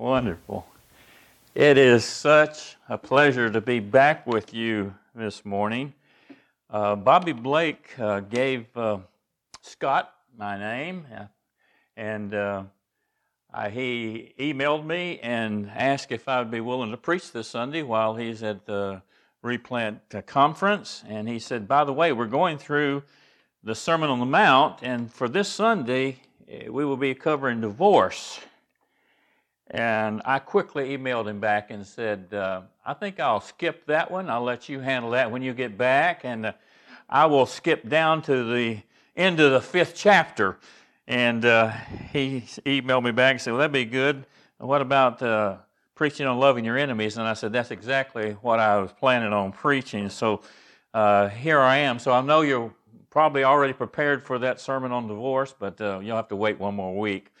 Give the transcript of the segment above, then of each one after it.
Wonderful. It is such a pleasure to be back with you this morning. Uh, Bobby Blake uh, gave uh, Scott my name, uh, and uh, he emailed me and asked if I would be willing to preach this Sunday while he's at the Replant uh, Conference. And he said, By the way, we're going through the Sermon on the Mount, and for this Sunday, eh, we will be covering divorce. And I quickly emailed him back and said, uh, I think I'll skip that one. I'll let you handle that when you get back. And uh, I will skip down to the end of the fifth chapter. And uh, he emailed me back and said, Well, that'd be good. What about uh, preaching on loving your enemies? And I said, That's exactly what I was planning on preaching. So uh, here I am. So I know you're probably already prepared for that sermon on divorce, but uh, you'll have to wait one more week.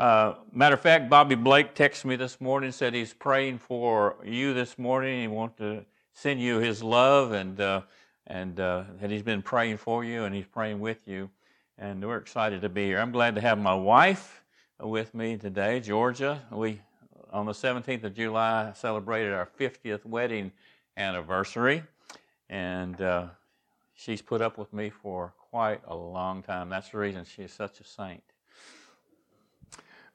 Uh, matter of fact, Bobby Blake texted me this morning, said he's praying for you this morning. He wants to send you his love and uh, and uh, that he's been praying for you and he's praying with you. And we're excited to be here. I'm glad to have my wife with me today, Georgia. We on the 17th of July celebrated our 50th wedding anniversary, and uh, she's put up with me for quite a long time. That's the reason she's such a saint.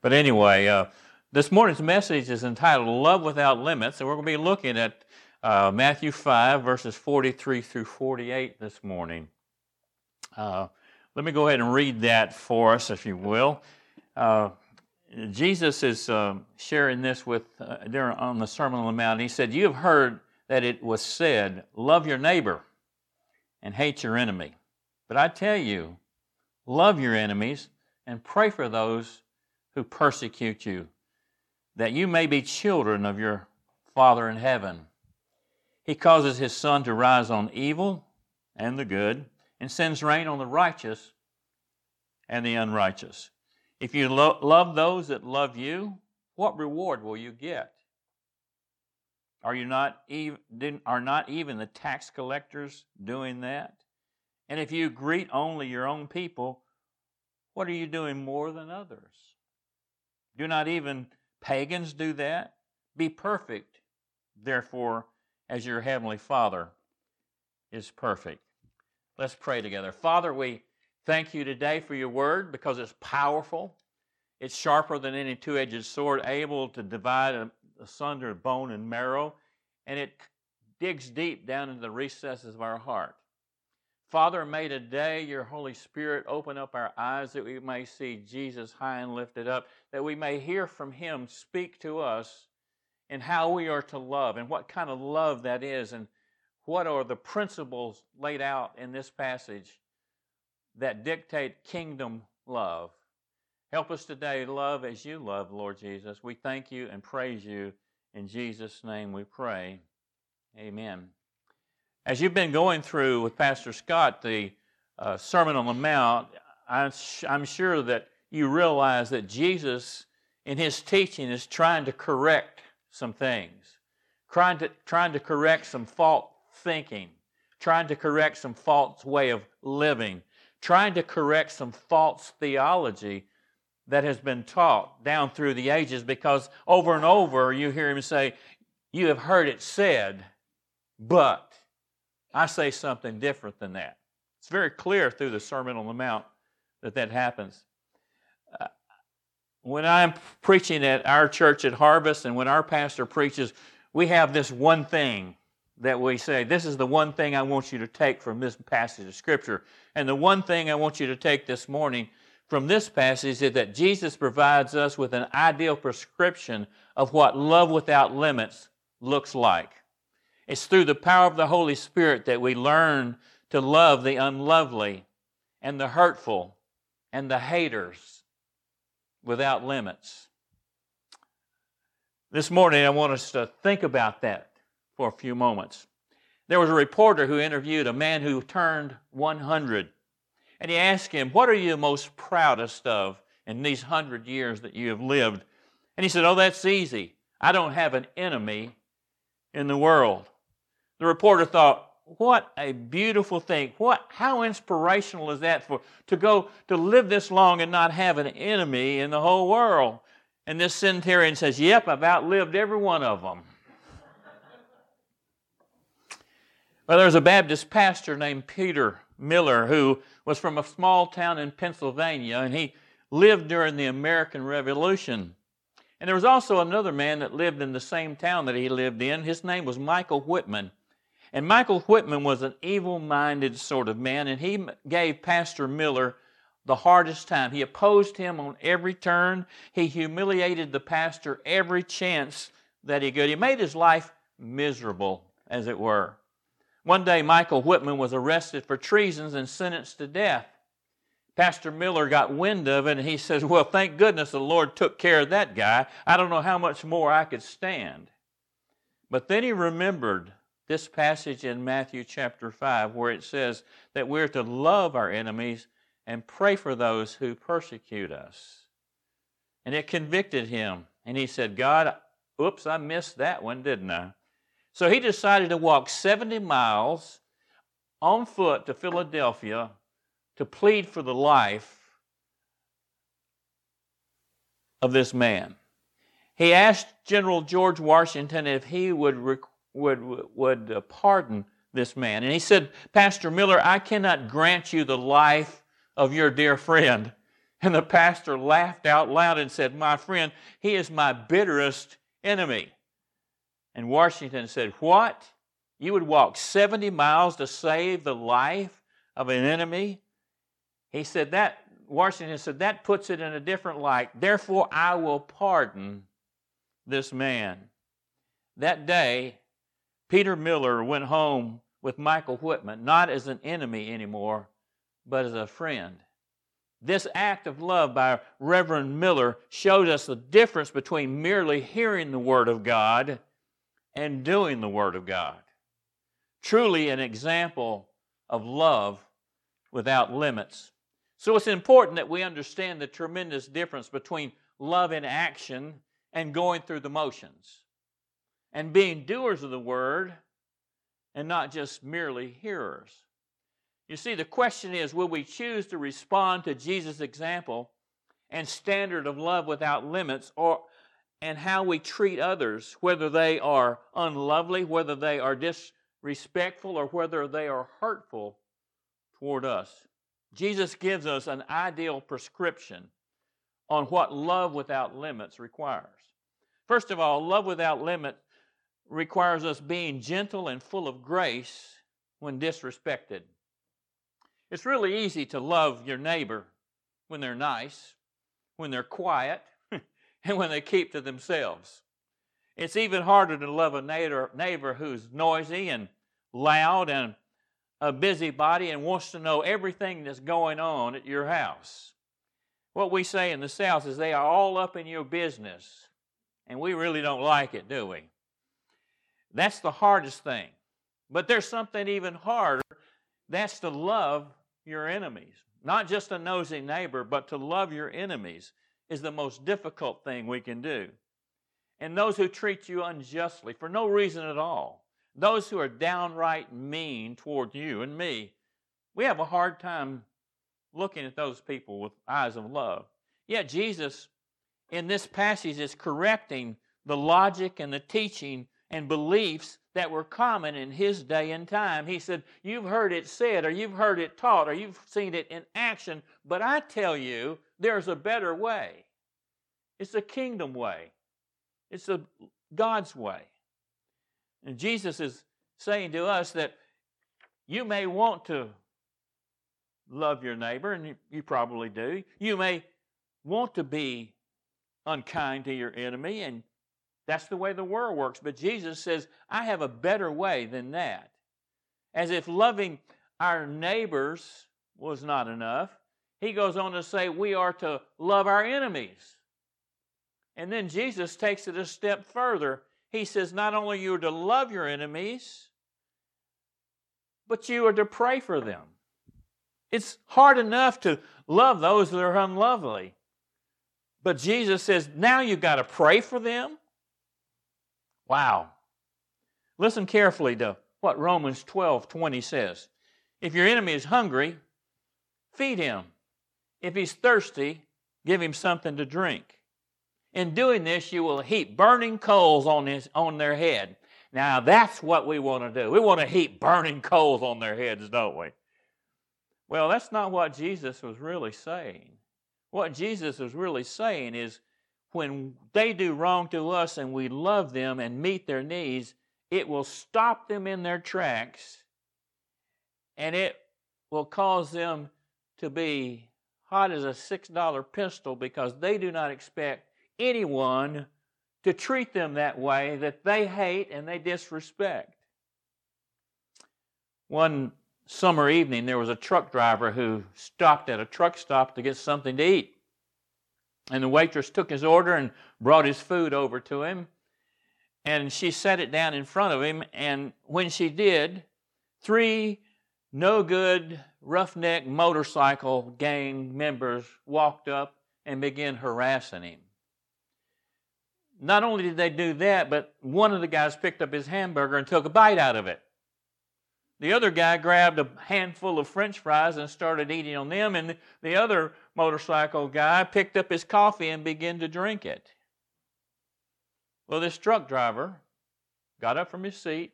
But anyway, uh, this morning's message is entitled Love Without Limits, and we're going to be looking at uh, Matthew 5, verses 43 through 48 this morning. Uh, let me go ahead and read that for us, if you will. Uh, Jesus is uh, sharing this with uh, during, on the Sermon on the Mount. He said, You have heard that it was said, Love your neighbor and hate your enemy. But I tell you, love your enemies and pray for those who persecute you, that you may be children of your Father in heaven. He causes his sun to rise on evil and the good, and sends rain on the righteous and the unrighteous. If you lo- love those that love you, what reward will you get? Are you not even, are not even the tax collectors doing that? And if you greet only your own people, what are you doing more than others? Do not even pagans do that? Be perfect, therefore, as your heavenly Father is perfect. Let's pray together. Father, we thank you today for your word because it's powerful. It's sharper than any two edged sword, able to divide asunder bone and marrow, and it digs deep down into the recesses of our heart. Father, may today your Holy Spirit open up our eyes that we may see Jesus high and lifted up, that we may hear from him speak to us and how we are to love and what kind of love that is and what are the principles laid out in this passage that dictate kingdom love. Help us today love as you love, Lord Jesus. We thank you and praise you. In Jesus' name we pray. Amen. As you've been going through with Pastor Scott the uh, Sermon on the Mount, I'm, I'm sure that you realize that Jesus, in his teaching, is trying to correct some things, trying to, trying to correct some false thinking, trying to correct some false way of living, trying to correct some false theology that has been taught down through the ages because over and over you hear him say, You have heard it said, but I say something different than that. It's very clear through the Sermon on the Mount that that happens. Uh, when I'm preaching at our church at Harvest and when our pastor preaches, we have this one thing that we say, This is the one thing I want you to take from this passage of Scripture. And the one thing I want you to take this morning from this passage is that Jesus provides us with an ideal prescription of what love without limits looks like. It's through the power of the Holy Spirit that we learn to love the unlovely and the hurtful and the haters without limits. This morning, I want us to think about that for a few moments. There was a reporter who interviewed a man who turned 100, and he asked him, What are you most proudest of in these hundred years that you have lived? And he said, Oh, that's easy. I don't have an enemy in the world. The reporter thought, what a beautiful thing. What how inspirational is that for to go to live this long and not have an enemy in the whole world? And this centurion says, Yep, I've outlived every one of them. well, there's a Baptist pastor named Peter Miller who was from a small town in Pennsylvania, and he lived during the American Revolution. And there was also another man that lived in the same town that he lived in. His name was Michael Whitman. And Michael Whitman was an evil minded sort of man, and he gave Pastor Miller the hardest time. He opposed him on every turn. He humiliated the pastor every chance that he could. He made his life miserable, as it were. One day, Michael Whitman was arrested for treasons and sentenced to death. Pastor Miller got wind of it and he says, Well, thank goodness the Lord took care of that guy. I don't know how much more I could stand. But then he remembered this passage in Matthew chapter 5 where it says that we're to love our enemies and pray for those who persecute us. And it convicted him. And he said, God, oops, I missed that one, didn't I? So he decided to walk 70 miles on foot to Philadelphia to plead for the life of this man. He asked General George Washington if he would, would, would pardon this man. And he said, Pastor Miller, I cannot grant you the life of your dear friend. And the pastor laughed out loud and said, My friend, he is my bitterest enemy. And Washington said, What? You would walk 70 miles to save the life of an enemy? He said that, Washington said, that puts it in a different light. Therefore, I will pardon this man. That day, Peter Miller went home with Michael Whitman, not as an enemy anymore, but as a friend. This act of love by Reverend Miller showed us the difference between merely hearing the Word of God and doing the Word of God. Truly an example of love without limits. So it's important that we understand the tremendous difference between love in action and going through the motions, and being doers of the Word and not just merely hearers. You see, the question is will we choose to respond to Jesus' example and standard of love without limits, or and how we treat others, whether they are unlovely, whether they are disrespectful, or whether they are hurtful toward us? Jesus gives us an ideal prescription on what love without limits requires. First of all, love without limit requires us being gentle and full of grace when disrespected. It's really easy to love your neighbor when they're nice, when they're quiet, and when they keep to themselves. It's even harder to love a neighbor, neighbor who's noisy and loud and a busybody and wants to know everything that's going on at your house. What we say in the South is they are all up in your business, and we really don't like it, do we? That's the hardest thing. But there's something even harder that's to love your enemies. Not just a nosy neighbor, but to love your enemies is the most difficult thing we can do. And those who treat you unjustly for no reason at all, those who are downright mean toward you and me, we have a hard time looking at those people with eyes of love. Yet Jesus, in this passage, is correcting the logic and the teaching and beliefs that were common in his day and time. He said, You've heard it said, or you've heard it taught, or you've seen it in action, but I tell you, there's a better way. It's a kingdom way, it's a God's way. And Jesus is saying to us that you may want to love your neighbor, and you, you probably do. You may want to be unkind to your enemy, and that's the way the world works. But Jesus says, I have a better way than that. As if loving our neighbors was not enough, he goes on to say we are to love our enemies. And then Jesus takes it a step further. He says, not only you are to love your enemies, but you are to pray for them. It's hard enough to love those that are unlovely. But Jesus says, now you've got to pray for them Wow. Listen carefully to what Romans 12 20 says. If your enemy is hungry, feed him. If he's thirsty, give him something to drink. In doing this, you will heap burning coals on, his, on their head. Now, that's what we want to do. We want to heap burning coals on their heads, don't we? Well, that's not what Jesus was really saying. What Jesus was really saying is when they do wrong to us and we love them and meet their needs, it will stop them in their tracks and it will cause them to be hot as a $6 pistol because they do not expect anyone to treat them that way that they hate and they disrespect. One summer evening, there was a truck driver who stopped at a truck stop to get something to eat. And the waitress took his order and brought his food over to him. And she set it down in front of him. And when she did, three no good roughneck motorcycle gang members walked up and began harassing him. Not only did they do that, but one of the guys picked up his hamburger and took a bite out of it. The other guy grabbed a handful of french fries and started eating on them, and the other motorcycle guy picked up his coffee and began to drink it. Well, this truck driver got up from his seat,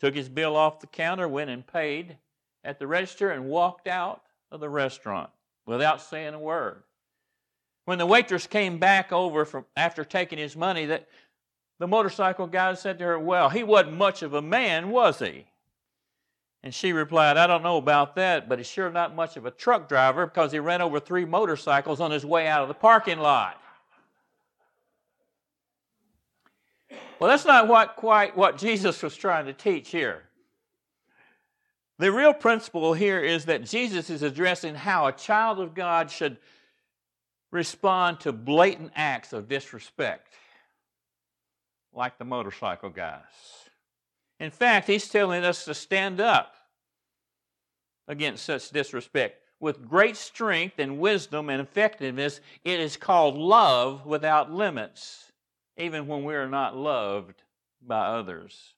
took his bill off the counter, went and paid at the register, and walked out of the restaurant without saying a word. When the waitress came back over from after taking his money, that the motorcycle guy said to her, Well, he wasn't much of a man, was he? And she replied, I don't know about that, but he's sure not much of a truck driver because he ran over three motorcycles on his way out of the parking lot. Well, that's not what, quite what Jesus was trying to teach here. The real principle here is that Jesus is addressing how a child of God should respond to blatant acts of disrespect, like the motorcycle guys. In fact, he's telling us to stand up against such disrespect. With great strength and wisdom and effectiveness, it is called love without limits, even when we are not loved by others.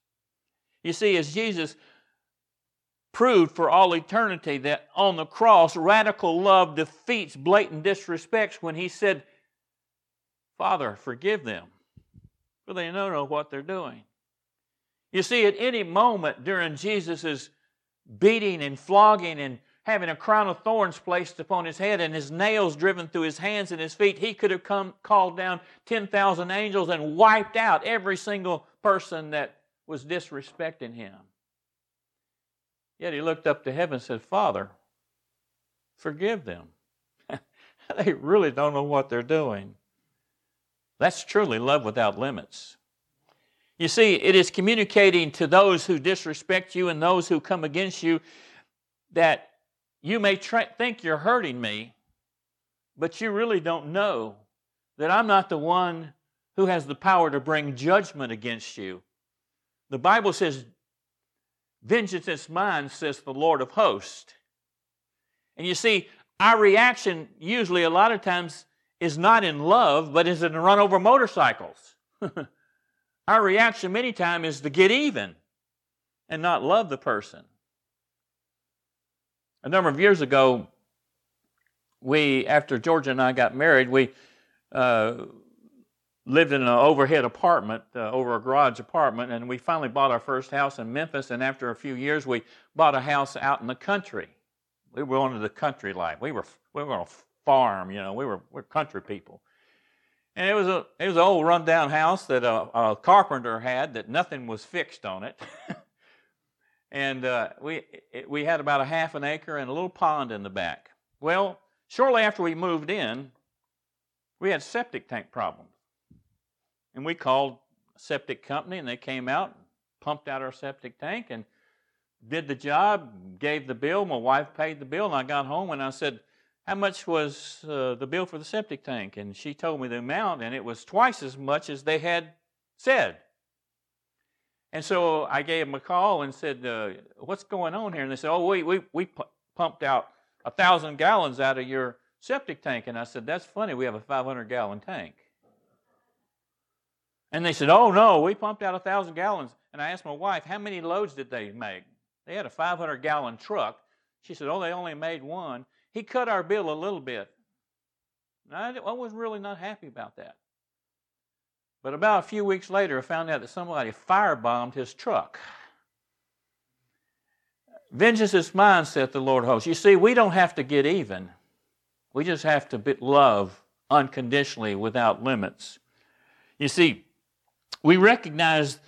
You see, as Jesus proved for all eternity that on the cross, radical love defeats blatant disrespect when he said, Father, forgive them, for they don't know what they're doing. You see, at any moment during Jesus' beating and flogging and having a crown of thorns placed upon his head and his nails driven through his hands and his feet, he could have come called down 10,000 angels and wiped out every single person that was disrespecting him. Yet he looked up to heaven and said, Father, forgive them. they really don't know what they're doing. That's truly love without limits. You see, it is communicating to those who disrespect you and those who come against you that you may tra- think you're hurting me, but you really don't know that I'm not the one who has the power to bring judgment against you. The Bible says, Vengeance is mine, says the Lord of hosts. And you see, our reaction usually, a lot of times, is not in love, but is in run over motorcycles. Our reaction many times is to get even and not love the person. A number of years ago, we, after Georgia and I got married, we uh, lived in an overhead apartment, uh, over a garage apartment, and we finally bought our first house in Memphis. And after a few years, we bought a house out in the country. We were on the country life. We were we were on a farm, you know. We were we're country people. And it was a it was an old rundown house that a, a carpenter had that nothing was fixed on it. and uh, we it, we had about a half an acre and a little pond in the back. Well, shortly after we moved in, we had septic tank problems, and we called a septic company, and they came out, pumped out our septic tank, and did the job, gave the bill. My wife paid the bill, and I got home and I said how much was uh, the bill for the septic tank? And she told me the amount, and it was twice as much as they had said. And so I gave them a call and said, uh, What's going on here? And they said, Oh, we, we, we pumped out a thousand gallons out of your septic tank. And I said, That's funny. We have a 500 gallon tank. And they said, Oh, no, we pumped out a thousand gallons. And I asked my wife, How many loads did they make? They had a 500 gallon truck. She said, Oh, they only made one. He cut our bill a little bit. I, I was really not happy about that. But about a few weeks later, I found out that somebody firebombed his truck. Vengeance is mine, saith the Lord hosts. You see, we don't have to get even. We just have to love unconditionally without limits. You see, we recognize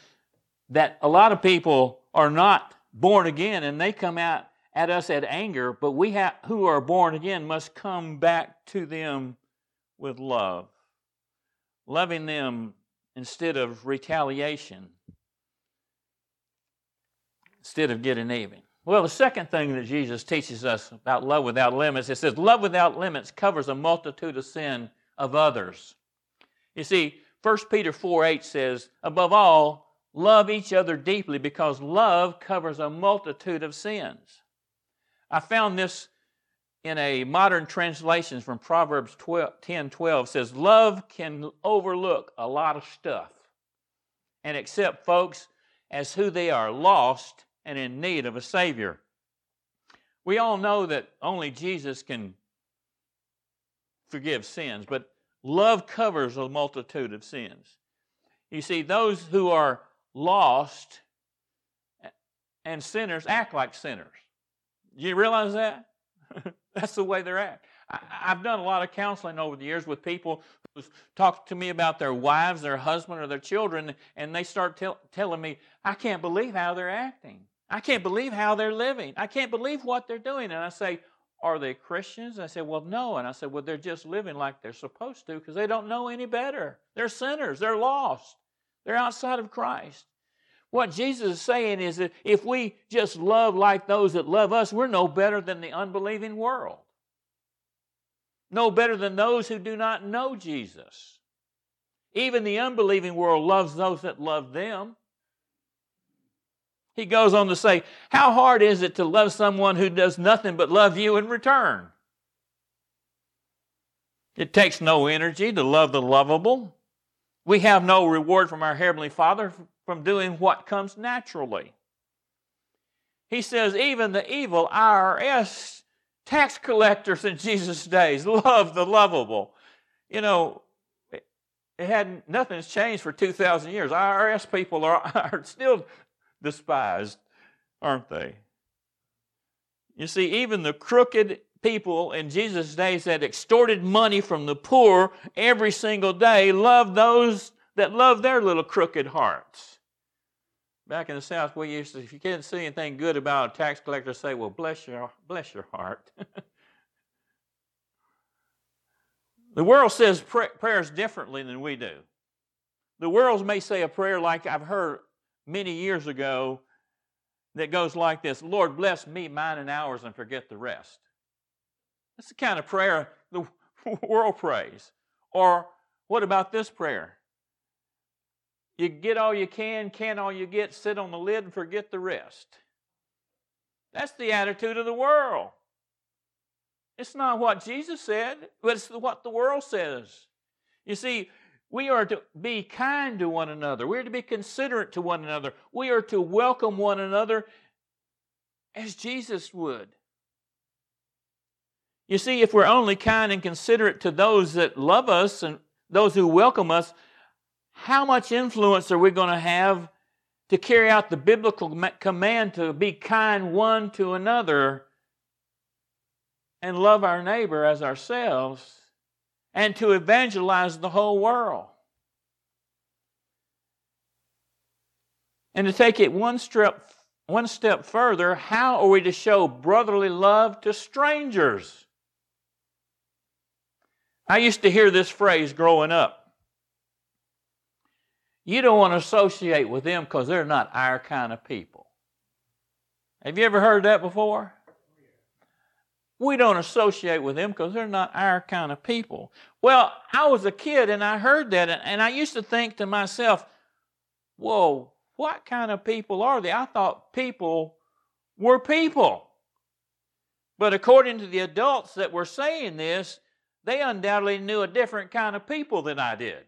that a lot of people are not born again and they come out at us at anger, but we who are born again must come back to them with love, loving them instead of retaliation, instead of getting even. Well, the second thing that Jesus teaches us about love without limits, it says, love without limits covers a multitude of sin of others. You see, 1 Peter 4 8 says, above all, love each other deeply because love covers a multitude of sins. I found this in a modern translation from Proverbs 12, 10 12 says, Love can overlook a lot of stuff and accept folks as who they are, lost and in need of a Savior. We all know that only Jesus can forgive sins, but love covers a multitude of sins. You see, those who are lost and sinners act like sinners. You realize that? That's the way they're at. I, have done a lot of counseling over the years with people who talk to me about their wives, their husband, or their children, and they start tell, telling me, I can't believe how they're acting. I can't believe how they're living. I can't believe what they're doing. And I say, Are they Christians? I say, Well, no. And I said, Well, they're just living like they're supposed to because they don't know any better. They're sinners, they're lost, they're outside of Christ. What Jesus is saying is that if we just love like those that love us, we're no better than the unbelieving world. No better than those who do not know Jesus. Even the unbelieving world loves those that love them. He goes on to say, How hard is it to love someone who does nothing but love you in return? It takes no energy to love the lovable. We have no reward from our Heavenly Father from doing what comes naturally. He says, even the evil IRS tax collectors in Jesus' days love the lovable. You know, it, it had nothing's changed for 2,000 years. IRS people are, are still despised, aren't they? You see, even the crooked people in Jesus' days that extorted money from the poor every single day loved those that loved their little crooked hearts. Back in the South, we used to, if you can't see anything good about a tax collector, say, well, bless your, bless your heart. the world says prayers differently than we do. The world may say a prayer like I've heard many years ago that goes like this Lord, bless me, mine, and ours, and forget the rest. That's the kind of prayer the world prays. Or what about this prayer? You get all you can, can all you get, sit on the lid and forget the rest. That's the attitude of the world. It's not what Jesus said, but it's what the world says. You see, we are to be kind to one another. We are to be considerate to one another. We are to welcome one another as Jesus would. You see, if we're only kind and considerate to those that love us and those who welcome us, how much influence are we going to have to carry out the biblical command to be kind one to another and love our neighbor as ourselves and to evangelize the whole world? And to take it one step, one step further, how are we to show brotherly love to strangers? I used to hear this phrase growing up you don't want to associate with them because they're not our kind of people. Have you ever heard that before? We don't associate with them because they're not our kind of people. Well, I was a kid and I heard that, and I used to think to myself, whoa, what kind of people are they? I thought people were people. But according to the adults that were saying this, they undoubtedly knew a different kind of people than I did.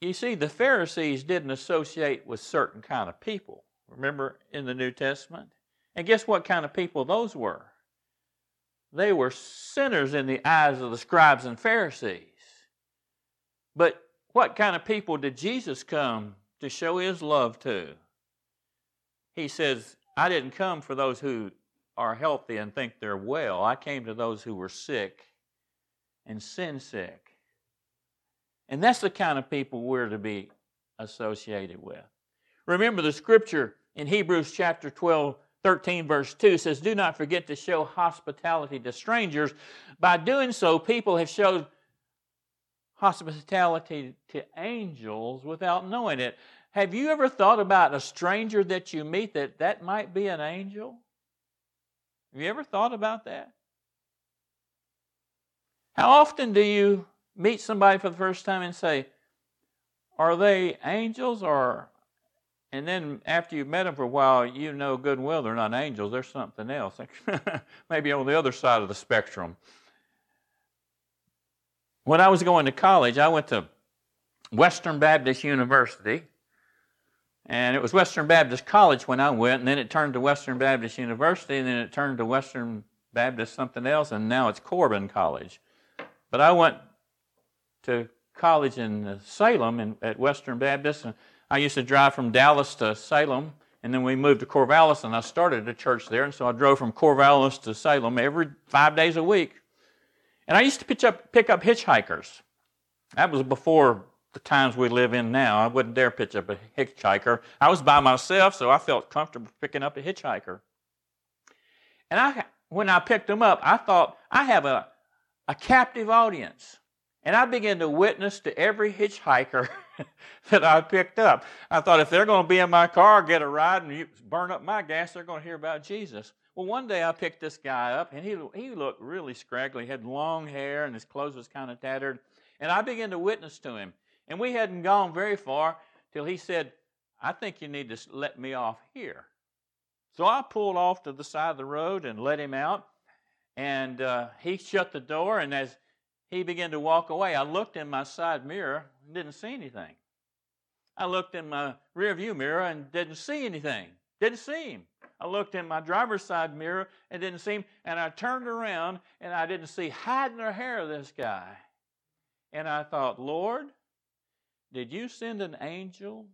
You see, the Pharisees didn't associate with certain kind of people. Remember in the New Testament? And guess what kind of people those were? They were sinners in the eyes of the scribes and Pharisees. But what kind of people did Jesus come to show his love to? He says, I didn't come for those who are healthy and think they're well. I came to those who were sick and sin sick. And that's the kind of people we're to be associated with. Remember the scripture in Hebrews chapter 12, 13, verse 2 says, Do not forget to show hospitality to strangers. By doing so, people have showed hospitality to angels without knowing it. Have you ever thought about a stranger that you meet that that might be an angel? Have you ever thought about that? How often do you meet somebody for the first time and say, Are they angels or and then after you've met them for a while, you know good and well they're not angels, they're something else. Maybe on the other side of the spectrum. When I was going to college, I went to Western Baptist University. And it was Western Baptist College when I went, and then it turned to Western Baptist University, and then it turned to Western Baptist something else, and now it's Corban College. But I went to college in uh, Salem in, at Western Baptist, and I used to drive from Dallas to Salem, and then we moved to Corvallis, and I started a church there, and so I drove from Corvallis to Salem every five days a week. And I used to pick up, pick up hitchhikers. That was before the times we live in now. I wouldn't dare pitch up a hitchhiker. I was by myself, so I felt comfortable picking up a hitchhiker. And I, when I picked them up, I thought, I have a, a captive audience. And I began to witness to every hitchhiker that I picked up. I thought, if they're going to be in my car, get a ride, and burn up my gas, they're going to hear about Jesus. Well, one day I picked this guy up, and he, he looked really scraggly. He had long hair, and his clothes was kind of tattered. And I began to witness to him. And we hadn't gone very far till he said, I think you need to let me off here. So I pulled off to the side of the road and let him out. And uh, he shut the door, and as he began to walk away, I looked in my side mirror and didn't see anything. I looked in my rear view mirror and didn't see anything. Didn't see him. I looked in my driver's side mirror and didn't see him. And I turned around and I didn't see hide nor hair of this guy. And I thought, Lord, did you send an angel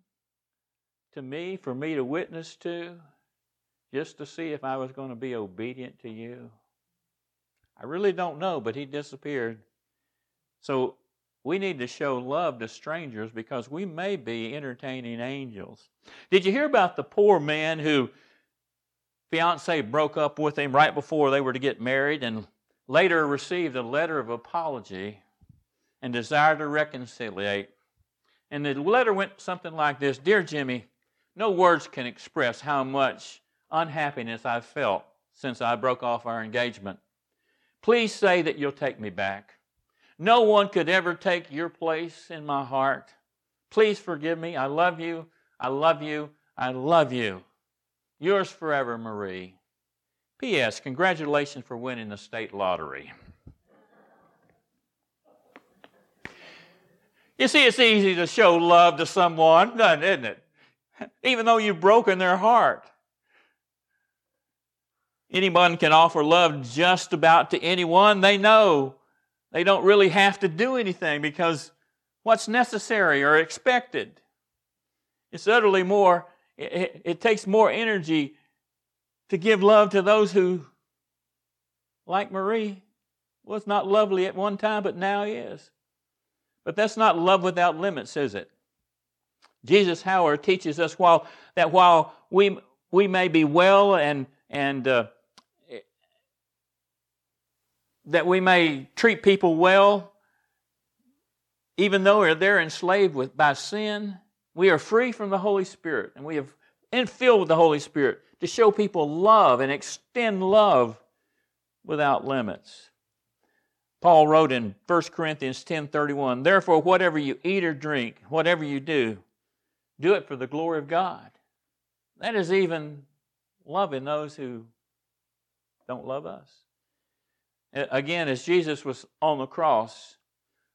to me for me to witness to just to see if I was going to be obedient to you? I really don't know, but he disappeared. So we need to show love to strangers because we may be entertaining angels. Did you hear about the poor man who fiance broke up with him right before they were to get married and later received a letter of apology and desire to reconcile and the letter went something like this Dear Jimmy, no words can express how much unhappiness I've felt since I broke off our engagement. Please say that you'll take me back. No one could ever take your place in my heart. Please forgive me. I love you. I love you. I love you. Yours forever, Marie. P.S. Congratulations for winning the state lottery. You see, it's easy to show love to someone, isn't it? Even though you've broken their heart. Anyone can offer love just about to anyone they know. They don't really have to do anything because what's necessary or expected. It's utterly more, it, it takes more energy to give love to those who, like Marie, was not lovely at one time, but now is. But that's not love without limits, is it? Jesus, however, teaches us while, that while we, we may be well and, and uh, that we may treat people well, even though they're enslaved with, by sin, we are free from the Holy Spirit and we have and filled with the Holy Spirit to show people love and extend love without limits. Paul wrote in 1 Corinthians 10:31, "Therefore whatever you eat or drink, whatever you do, do it for the glory of God." That is even loving those who don't love us. Again, as Jesus was on the cross,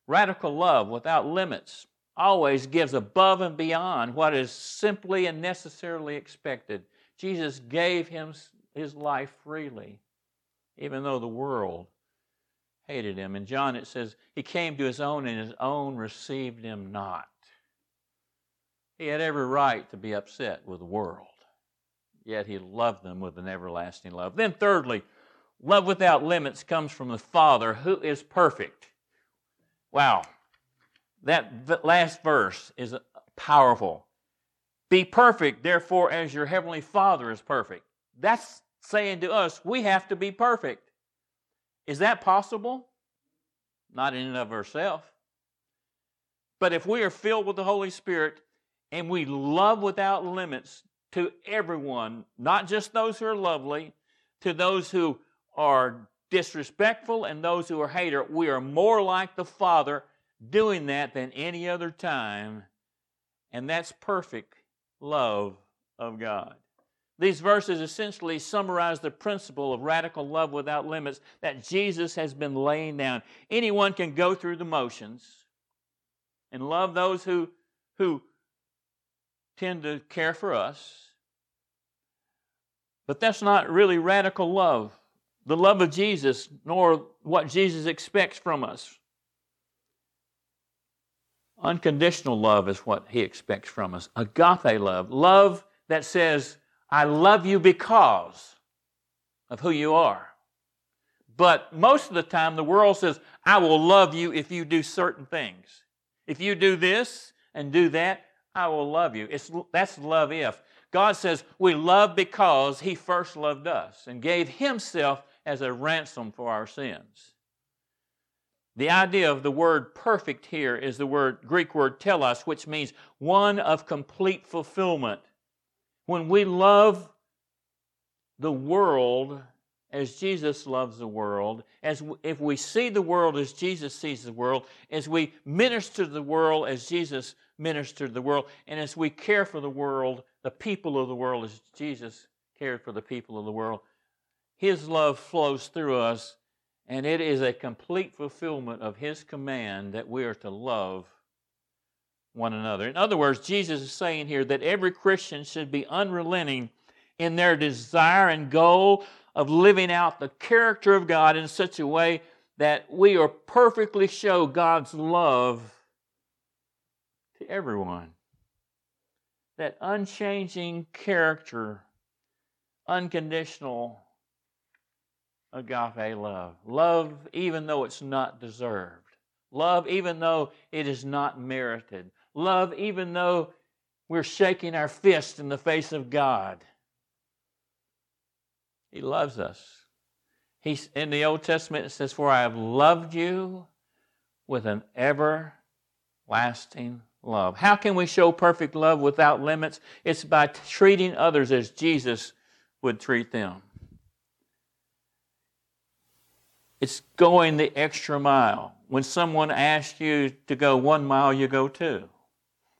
radical love without limits always gives above and beyond what is simply and necessarily expected. Jesus gave him his life freely, even though the world hated him. In John, it says, He came to his own, and his own received him not. He had every right to be upset with the world, yet he loved them with an everlasting love. Then, thirdly, love without limits comes from the Father who is perfect. Wow. That last verse is powerful. Be perfect, therefore, as your heavenly Father is perfect. That's saying to us, we have to be perfect. Is that possible? Not in and of ourselves. But if we are filled with the Holy Spirit and we love without limits to everyone, not just those who are lovely, to those who are disrespectful and those who are hater, we are more like the Father doing that than any other time. And that's perfect love of God. These verses essentially summarize the principle of radical love without limits that Jesus has been laying down. Anyone can go through the motions and love those who, who tend to care for us. But that's not really radical love. The love of Jesus, nor what Jesus expects from us. Unconditional love is what he expects from us. Agape love, love that says, I love you because of who you are. But most of the time, the world says, I will love you if you do certain things. If you do this and do that, I will love you. It's, that's love if. God says we love because He first loved us and gave Himself as a ransom for our sins. The idea of the word perfect here is the word Greek word telos, which means one of complete fulfillment. When we love the world as Jesus loves the world, as if we see the world as Jesus sees the world, as we minister to the world as Jesus ministered to the world, and as we care for the world, the people of the world as Jesus cared for the people of the world, His love flows through us, and it is a complete fulfillment of His command that we are to love one another. In other words, Jesus is saying here that every Christian should be unrelenting in their desire and goal of living out the character of God in such a way that we are perfectly show God's love to everyone. That unchanging character, unconditional agape love. Love even though it's not deserved. Love even though it is not merited love even though we're shaking our fist in the face of God. He loves us. He's, in the Old Testament, it says, For I have loved you with an everlasting love. How can we show perfect love without limits? It's by treating others as Jesus would treat them. It's going the extra mile. When someone asks you to go one mile, you go two.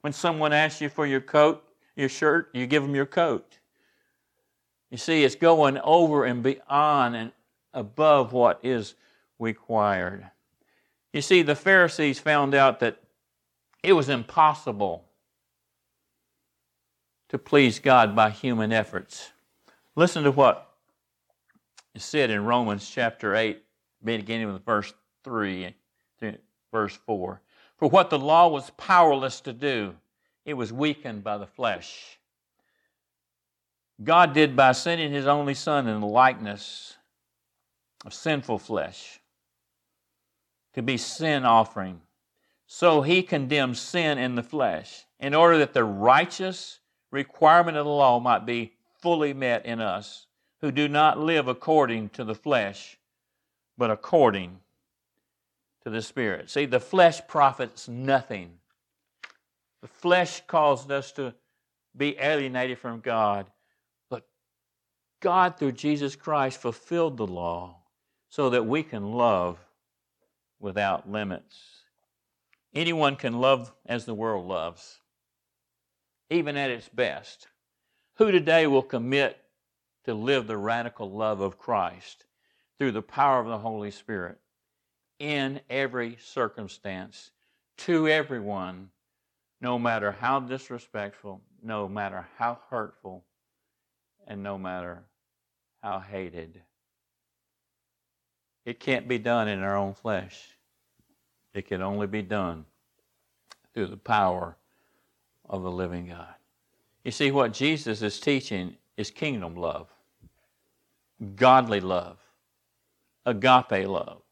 When someone asks you for your coat, your shirt, you give them your coat. You see, it's going over and beyond and above what is required. You see, the Pharisees found out that it was impossible to please God by human efforts. Listen to what is said in Romans chapter 8, beginning with verse 3 to verse 4. For what the law was powerless to do, it was weakened by the flesh. God did by sending his only Son in the likeness of sinful flesh to be sin offering. So he condemned sin in the flesh in order that the righteous requirement of the law might be fully met in us who do not live according to the flesh, but according to the Spirit. See, the flesh profits nothing. The flesh caused us to be alienated from God. But God, through Jesus Christ, fulfilled the law so that we can love without limits. Anyone can love as the world loves, even at its best. Who today will commit to live the radical love of Christ through the power of the Holy Spirit? in every circumstance to everyone, no matter how disrespectful, no matter how hurtful, and no matter how hated. It can't be done in our own flesh. It can only be done through the power of the living God. You see, what Jesus is teaching is kingdom love, godly love, agape love.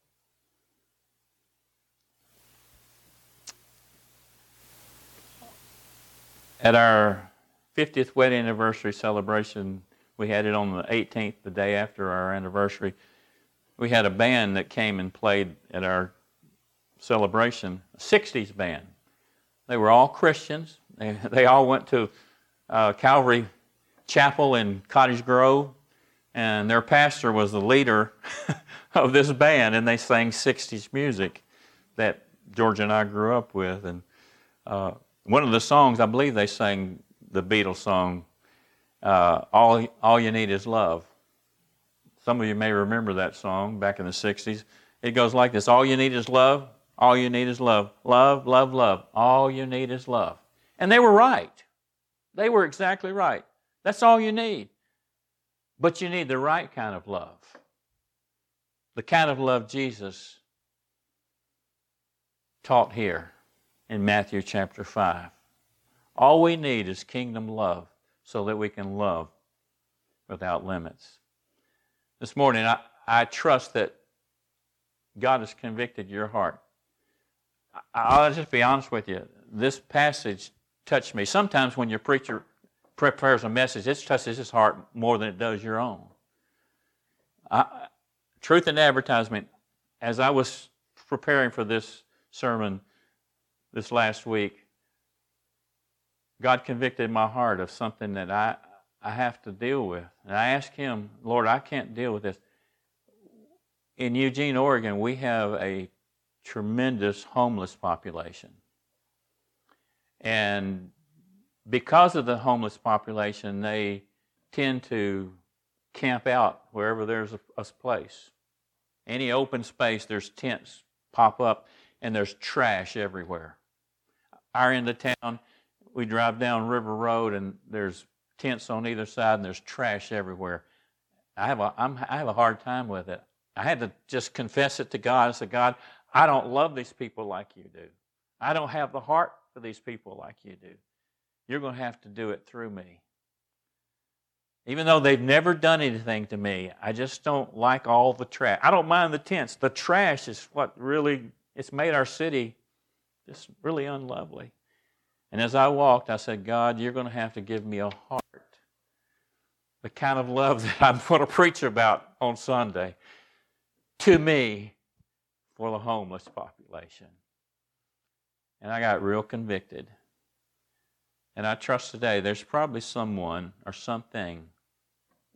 At our 50th wedding anniversary celebration, we had it on the 18th, the day after our anniversary. We had a band that came and played at our celebration, a 60s band. They were all Christians. They, they all went to uh, Calvary Chapel in Cottage Grove, and their pastor was the leader of this band, and they sang 60s music that George and I grew up with. And uh, one of the songs, I believe they sang the Beatles song, uh, all, all You Need Is Love. Some of you may remember that song back in the 60s. It goes like this All you need is love. All you need is love. Love, love, love. All you need is love. And they were right. They were exactly right. That's all you need. But you need the right kind of love. The kind of love Jesus taught here in Matthew chapter 5. All we need is kingdom love so that we can love without limits. This morning, I, I trust that God has convicted your heart. I'll just be honest with you. This passage touched me. Sometimes when your preacher prepares a message, it touches his heart more than it does your own. I, truth in advertisement, as I was preparing for this sermon this last week, God convicted my heart of something that I, I have to deal with. And I asked Him, Lord, I can't deal with this. In Eugene, Oregon, we have a tremendous homeless population. And because of the homeless population, they tend to camp out wherever there's a, a place. Any open space, there's tents pop up, and there's trash everywhere. Our end of town, we drive down River Road, and there's tents on either side, and there's trash everywhere. I have a, I'm, I have a hard time with it. I had to just confess it to God. I said, God, I don't love these people like you do. I don't have the heart for these people like you do. You're going to have to do it through me. Even though they've never done anything to me, I just don't like all the trash. I don't mind the tents. The trash is what really it's made our city just really unlovely. And as I walked, I said, God, you're going to have to give me a heart. The kind of love that I'm going to preach about on Sunday to me for the homeless population. And I got real convicted. And I trust today there's probably someone or something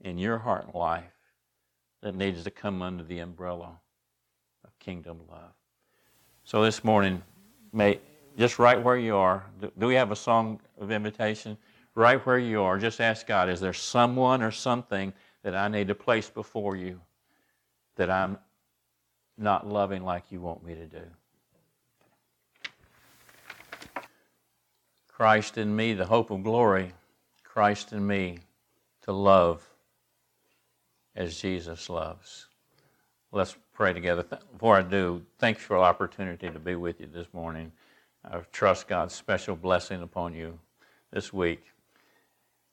in your heart and life that needs to come under the umbrella of kingdom love. So this morning, may just right where you are, do we have a song of invitation? Right where you are, just ask God, is there someone or something that I need to place before you that I'm not loving like you want me to do? Christ in me, the hope of glory, Christ in me to love as Jesus loves. Let's pray together. Before I do, thanks for the opportunity to be with you this morning. I trust God's special blessing upon you this week.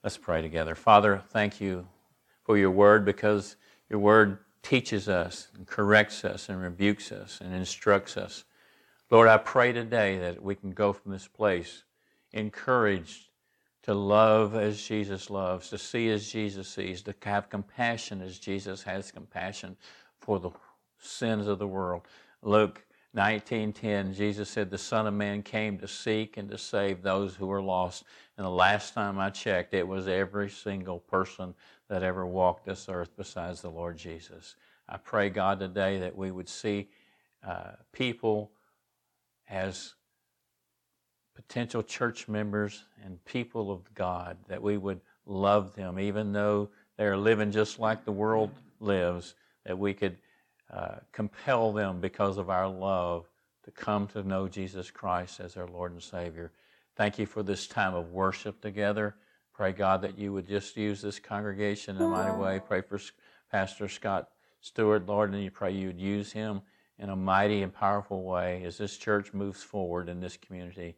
Let's pray together. Father, thank you for your word because your word teaches us and corrects us and rebukes us and instructs us. Lord, I pray today that we can go from this place encouraged to love as Jesus loves, to see as Jesus sees, to have compassion as Jesus has compassion for the sins of the world. Luke 19:10 Jesus said the son of man came to seek and to save those who were lost. And the last time I checked it was every single person that ever walked this earth besides the Lord Jesus. I pray God today that we would see uh, people as potential church members and people of God, that we would love them, even though they're living just like the world lives, that we could uh, compel them because of our love to come to know Jesus Christ as their Lord and Savior. Thank you for this time of worship together. Pray, God, that you would just use this congregation in a mighty way. Pray for Pastor Scott Stewart, Lord, and you pray you would use him in a mighty and powerful way as this church moves forward in this community.